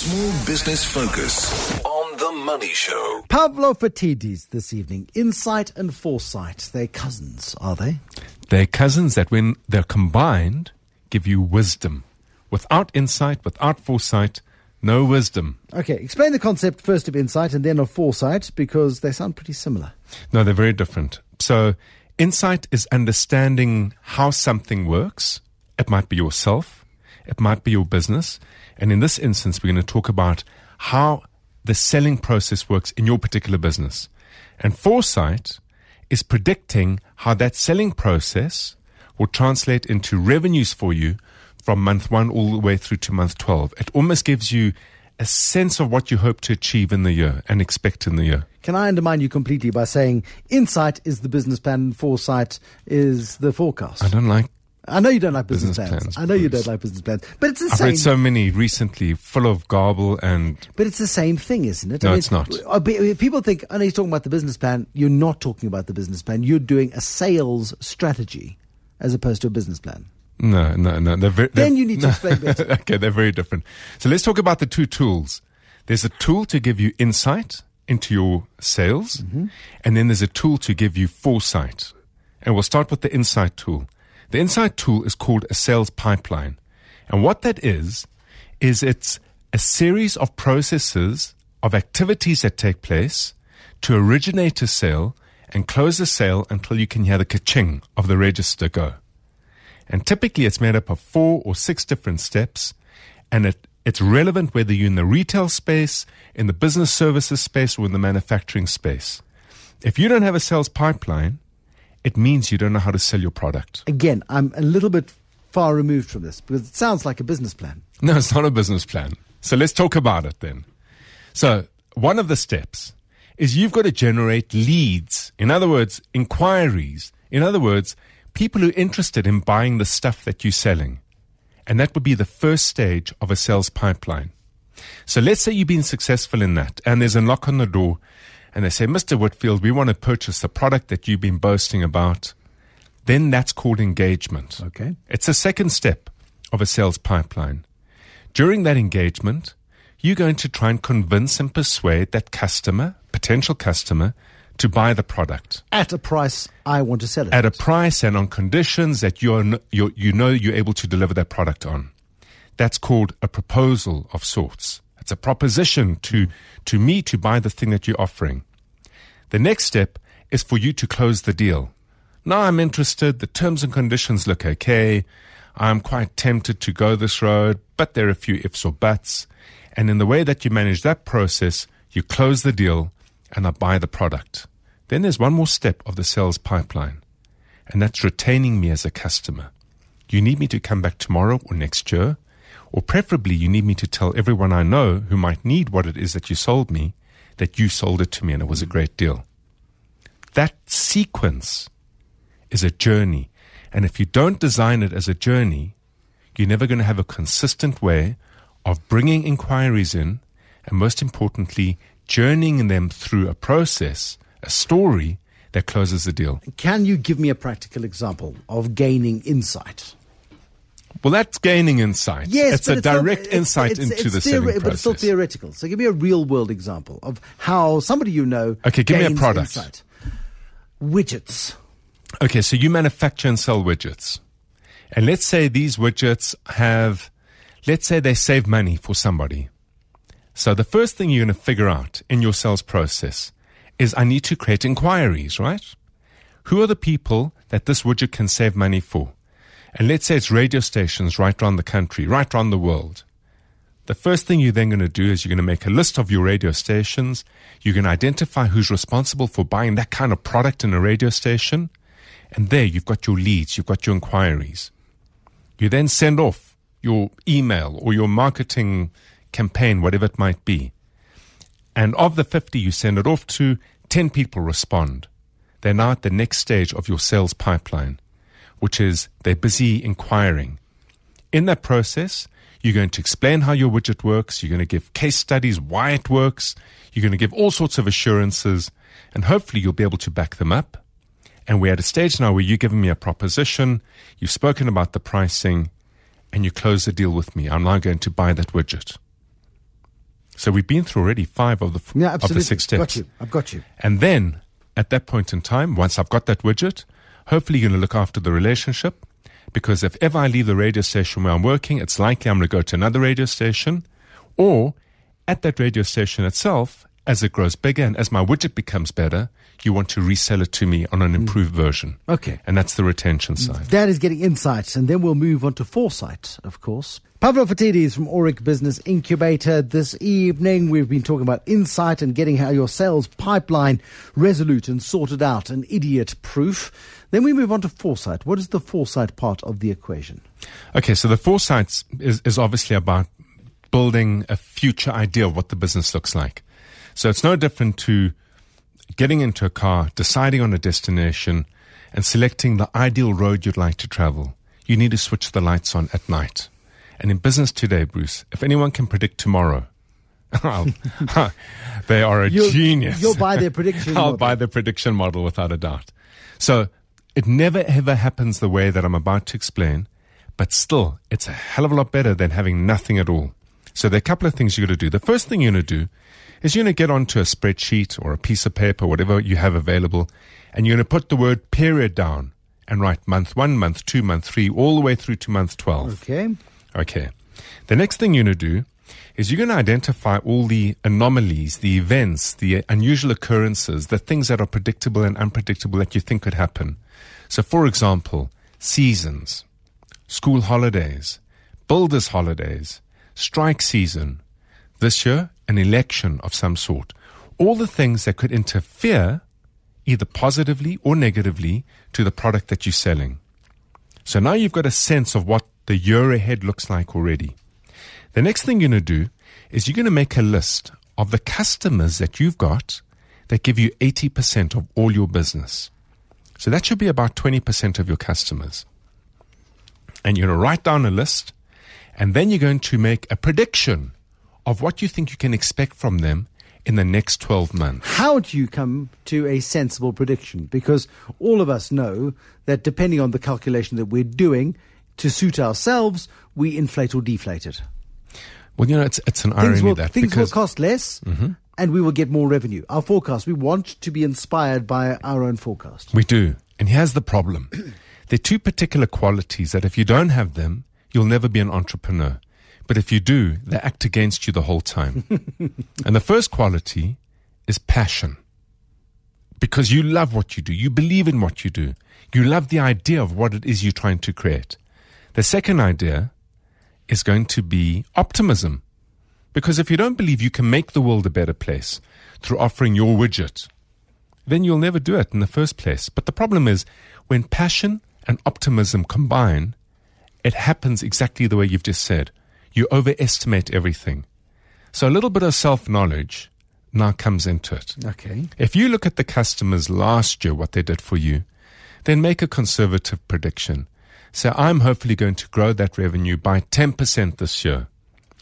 Small Business Focus on The Money Show. Pavlo Phitidis this evening. Insight and foresight. They're cousins, are they? They're cousins that, when they're combined, give you wisdom. Without insight, without foresight, no wisdom. Okay, explain the concept first of insight and then of foresight because they sound pretty similar. No, they're very different. So, insight is understanding how something works. It might be yourself, it might be your business. And in this instance, we're going to talk about how the selling process works in your particular business. And foresight is predicting how that selling process will translate into revenues for you from month one all the way through to month 12. It almost gives you a sense of what you hope to achieve in the year and expect in the year. Can I undermine you completely by saying insight is the business plan and foresight is the forecast? I don't like I know you don't like business, Business plans. plans, I know you don't like business plans, but it's the same. I've read so many recently, full of garble and but it's the same thing, isn't it? No, it's not. uh, People think, I know he's talking about the business plan. You're not talking about the business plan. You're doing a sales strategy as opposed to a business plan. no, no, no. They're very, Then they're- you need to explain better. okay, they're very different. So let's talk about the two tools. There's a tool to give you insight into your sales, Mm-hmm. and then there's a tool to give you foresight. And we'll start with the insight tool. The insight tool is called a sales pipeline. And what that is, is it's a series of processes of activities that take place to originate a sale and close a sale until you can hear the ka-ching of the register go. And typically it's made up of four or six different steps. And it, it's relevant whether you're in the retail space, in the business services space, or in the manufacturing space. If you don't have a sales pipeline, it means you don't know how to sell your product. Again, I'm a little bit far removed from this because it sounds like a business plan. No, it's not a business plan. So let's talk about it then. So one of the steps is you've got to generate leads. In other words, inquiries. In other words, people who are interested in buying the stuff that you're selling. And that would be the first stage of a sales pipeline. So let's say you've been successful in that and there's a knock on the door and they say, Mr. Whitfield, we want to purchase the product that you've been boasting about. Then that's called engagement. Okay. It's a second step of a sales pipeline. During that engagement, you're going to try and convince and persuade that customer, potential customer, to buy the product At a price I want to sell it at a price and on conditions that you're, you're, you know you're able to deliver that product on. That's called a proposal of sorts. It's a proposition to, to me to buy the thing that you're offering. The next step is for you to close the deal. Now I'm interested. The terms and conditions look okay. I'm quite tempted to go this road, but there are a few ifs or buts. And in the way that you manage that process, you close the deal and I buy the product. Then there's one more step of the sales pipeline, and that's retaining me as a customer. You need me to come back tomorrow or next year, or preferably you need me to tell everyone I know who might need what it is that you sold me that you sold it to me and it was a great deal. That sequence is a journey. And if you don't design it as a journey, you're never going to have a consistent way of bringing inquiries in and most importantly, journeying them through a process, a story that closes the deal. Can you give me a practical example of gaining insight? Well, that's gaining insight. Yes, it's a still- direct it's- insight it's- into it's the theori- selling But it's still theoretical. So give me a real world example of how somebody you know. Okay, give me a product. Insight. Widgets. Okay, so you manufacture and sell widgets. And let's say these widgets have, let's say they save money for somebody. So the first thing you're going to figure out in your sales process is I need to create inquiries, right? Who are the people that this widget can save money for? And let's say it's radio stations right around the country, right around the world. The first thing you're then going to do is you're going to make a list of your radio stations. You're going to identify who's responsible for buying that kind of product in a radio station. And there you've got your leads, you've got your inquiries. You then send off your email or your marketing campaign, whatever it might be. And of the 50 you send it off to, 10 people respond. They're now at the next stage of your sales pipeline, which is they're busy inquiring. In that process, you're going to explain how your widget works. You're going to give case studies why it works. You're going to give all sorts of assurances, and hopefully you'll be able to back them up. And we're at a stage now where you've given me a proposition, you've spoken about the pricing, and you close the deal with me. I'm now going to buy that widget. So we've been through already five of the, f- Yeah, of the six steps. Got you. I've got you. And then at that point in time, once I've got that widget, hopefully you're going to look after the relationship. Because if ever I leave the radio station where I'm working, it's likely I'm going to go to another radio station. Or at that radio station itself, as it grows bigger and as my widget becomes better, you want to resell it to me on an hmm. improved version. Okay. And that's the retention side. That is getting insights, and then we'll move on to foresight, of course. Pavlo Phitidis from Aurik Business Incubator. This evening, we've been talking about insight and getting how your sales pipeline resolute and sorted out and idiot proof. Then we move on to foresight. What is the foresight part of the equation? Okay, so the foresight is, is obviously about building a future idea of what the business looks like. So it's no different to getting into a car, deciding on a destination, and selecting the ideal road you'd like to travel. You need to switch the lights on at night. And in business today, Bruce, if anyone can predict tomorrow, they are a You'll- genius. you'll buy their prediction I'll model. buy the prediction model without a doubt. So it never ever happens the way that I'm about to explain, but still, it's a hell of a lot better than having nothing at all. So there are a couple of things you're going to do. The first thing you're going to do is you're going to get onto a spreadsheet or a piece of paper, whatever you have available, and you're going to put the word period down and write month one, month two, month three, all the way through to month 12. Okay. Okay. The next thing you're going to do is you're going to identify all the anomalies, the events, the unusual occurrences, the things that are predictable and unpredictable that you think could happen. So, for example, seasons, school holidays, builders' holidays, strike season, this year, an election of some sort. All the things that could interfere either positively or negatively to the product that you're selling. So now you've got a sense of what the year ahead looks like already. The next thing you're going to do is you're going to make a list of the customers that you've got that give you 80% of all your business. So that should be about 20% of your customers. And you're going to write down a list, and then you're going to make a prediction of what you think you can expect from them in the next 12 months. How do you come to a sensible prediction? Because all of us know that depending on the calculation that we're doing to suit ourselves, we inflate or deflate it. Well, you know, it's, it's an Things irony will, that things will Mm-hmm. cost less and we will get more revenue. Our forecast, we want to be inspired by our own forecast. We do. And here's the problem. there are two particular qualities that if you don't have them, you'll never be an entrepreneur. But if you do, they act against you the whole time. and the first quality is passion. Because you love what you do. You believe in what you do. You love the idea of what it is you're trying to create. The second idea is going to be optimism. Because if you don't believe you can make the world a better place through offering your widget, then you'll never do it in the first place. But the problem is when passion and optimism combine, it happens exactly the way you've just said. You overestimate everything. So a little bit of self knowledge now comes into it. Okay. If you look at the customers last year, what they did for you, then make a conservative prediction. So I'm hopefully going to grow that revenue by 10% this year.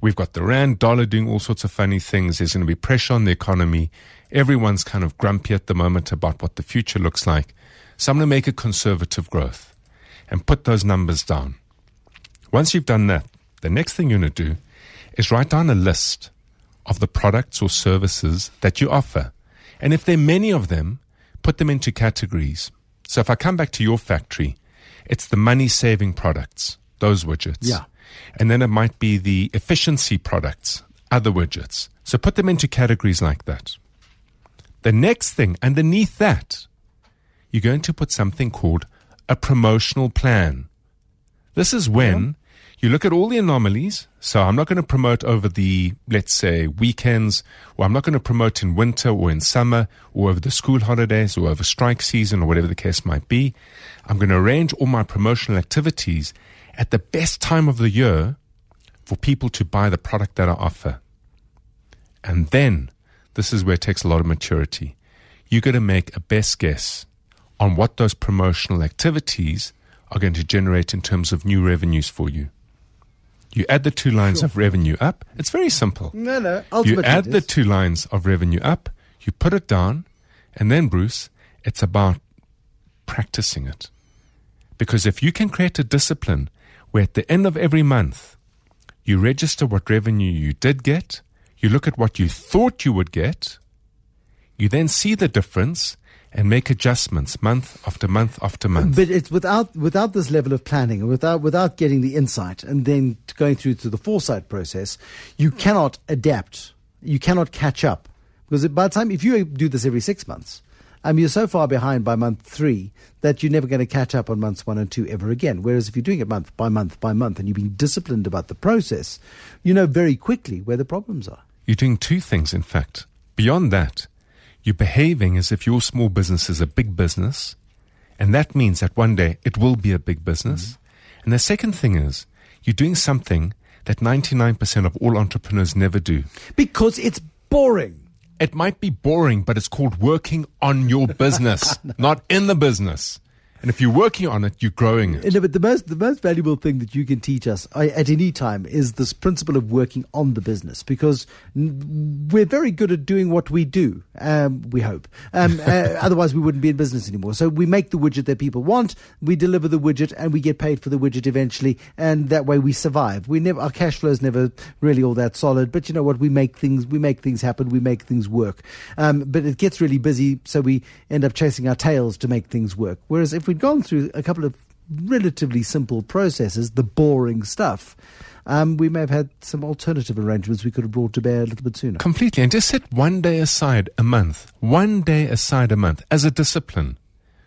We've got the Rand dollar doing all sorts of funny things. There's going to be pressure on the economy. Everyone's kind of grumpy at the moment about what the future looks like. So I'm going to make a conservative growth and put those numbers down. Once you've done that, the next thing you're going to do is write down a list of the products or services that you offer. And if there are many of them, put them into categories. So if I come back to your factory, it's the money saving products, those widgets. Yeah. And then it might be the efficiency products, other widgets. So put them into categories like that. The next thing underneath that, you're going to put something called a promotional plan. This is when you look at all the anomalies. So I'm not going to promote over the, let's say, weekends, or I'm not going to promote in winter or in summer, or over the school holidays, or over strike season, or whatever the case might be. I'm going to arrange all my promotional activities at the best time of the year for people to buy the product that I offer. And then, this is where it takes a lot of maturity. You got to make a best guess on what those promotional activities are going to generate in terms of new revenues for you. You add the two lines of revenue up. It's very simple. No, no. You add the two lines of revenue up, you put it down, and then, Bruce, it's about practicing it. Because if you can create a discipline where at the end of every month you register what revenue you did get, You look at what you thought you would get. You then see the difference and make adjustments month after month after month. But it's without without this level of planning, without without getting the insight, and then going through to the foresight process, you cannot adapt. You cannot catch up because by the time if you do this every six months, um, you're so far behind by month three that you're never going to catch up on months one and two ever again. Whereas if you're doing it month by month by month and you've been disciplined about the process, you know very quickly where the problems are. You're doing two things, in fact. Beyond that, you're behaving as if your small business is a big business. And that means that one day it will be a big business. Mm-hmm. And the second thing is you're doing something that 99% of all entrepreneurs never do. Because it's boring. It might be boring, but it's called working on your business, not in the business. And if you're working on it, you're growing it. No, but the most the most valuable thing that you can teach us at any time is this principle of working on the business because we're very good at doing what we do. Um, we hope. Um, uh, otherwise, we wouldn't be in business anymore. So we make the widget that people want, we deliver the widget, and we get paid for the widget eventually, and that way we survive. We never our cash flow is never really all that solid, but you know what? We make things we make things happen. We make things work. Um, but it gets really busy, so we end up chasing our tails to make things work. Whereas if we'd gone through a couple of relatively simple processes, the boring stuff, um, we may have had some alternative arrangements we could have brought to bear a little bit sooner. Completely. And just set one day aside a month, one day aside a month as a discipline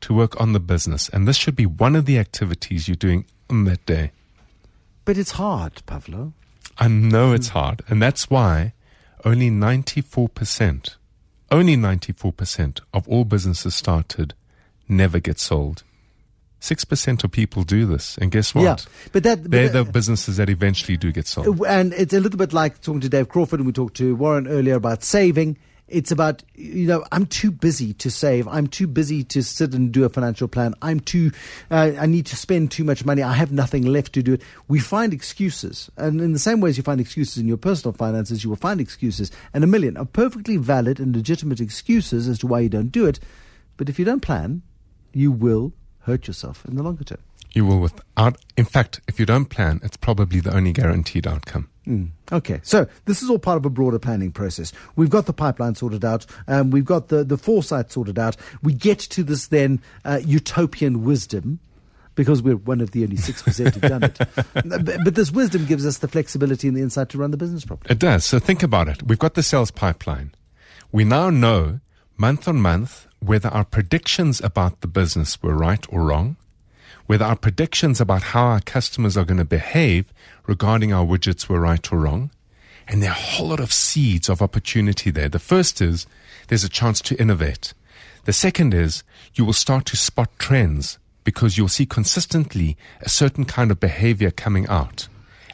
to work on the business. And this should be one of the activities you're doing on that day. But it's hard, Pavlo. I know it's hard. And that's why only 94%, only 94% of all businesses started never get sold. Six percent of people do this, and guess what? Yeah, but that but they're the businesses that eventually do get sold. And it's a little bit like talking to Dave Crawford, and we talked to Warren earlier about saving. It's about you know I'm too busy to save. I'm too busy to sit and do a financial plan. I'm too uh, I need to spend too much money. I have nothing left to do it. We find excuses, and in the same way as you find excuses in your personal finances, you will find excuses and a million of perfectly valid and legitimate excuses as to why you don't do it. But if you don't plan, you will hurt yourself in the longer term. You will without, in fact, if you don't plan, it's probably the only guaranteed outcome. Mm. Okay, so this is all part of a broader planning process. We've got the pipeline sorted out. Um, we've got the, the foresight sorted out. We get to this then uh, utopian wisdom because we're one of the only 6% who've done it. but, but this wisdom gives us the flexibility and the insight to run the business properly. It does. So think about it. We've got the sales pipeline. We now know month on month whether our predictions about the business were right or wrong, whether our predictions about how our customers are going to behave regarding our widgets were right or wrong. And there are a whole lot of seeds of opportunity there. The first is there's a chance to innovate. The second is you will start to spot trends because you'll see consistently a certain kind of behavior coming out.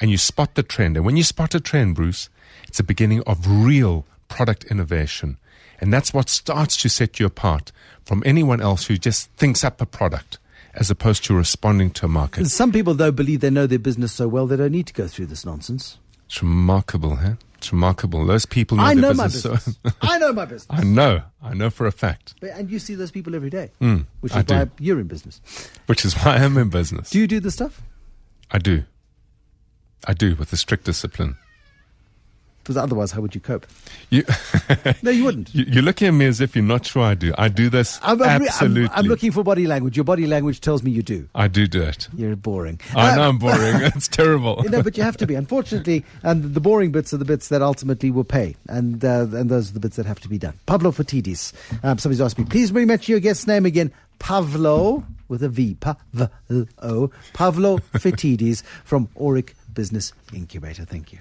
And you spot the trend. And when you spot a trend, Bruce, it's the beginning of real product innovation. And that's what starts to set you apart from anyone else who just thinks up a product as opposed to responding to a market. Some people, though, believe they know their business so well they don't need to go through this nonsense. It's remarkable, huh? It's remarkable. Those people know I know business my business. So I know my business. I know. I know for a fact. But, and you see those people every day, mm, which is I why do. you're in business. Which is why I'm in business. Do you do the stuff? I do. I do with a strict discipline. Because otherwise, how would you cope? You no, you wouldn't. You, are looking at me as if you're not sure I do. I do this I'm, I'm, absolutely. I'm, I'm, looking for body language. Your body language tells me you do. I do do it. You're boring. I know I'm boring. it's terrible. You know, but you have to be. Unfortunately, and the boring bits are the bits that ultimately will pay, and uh, and those are the bits that have to be done. Pavlo Phitidis. Um, somebody's asked me, please mention your guest's name again. Pavlo with a V. Pavlo. Pavlo Phitidis from Aurik Business Incubator. Thank you.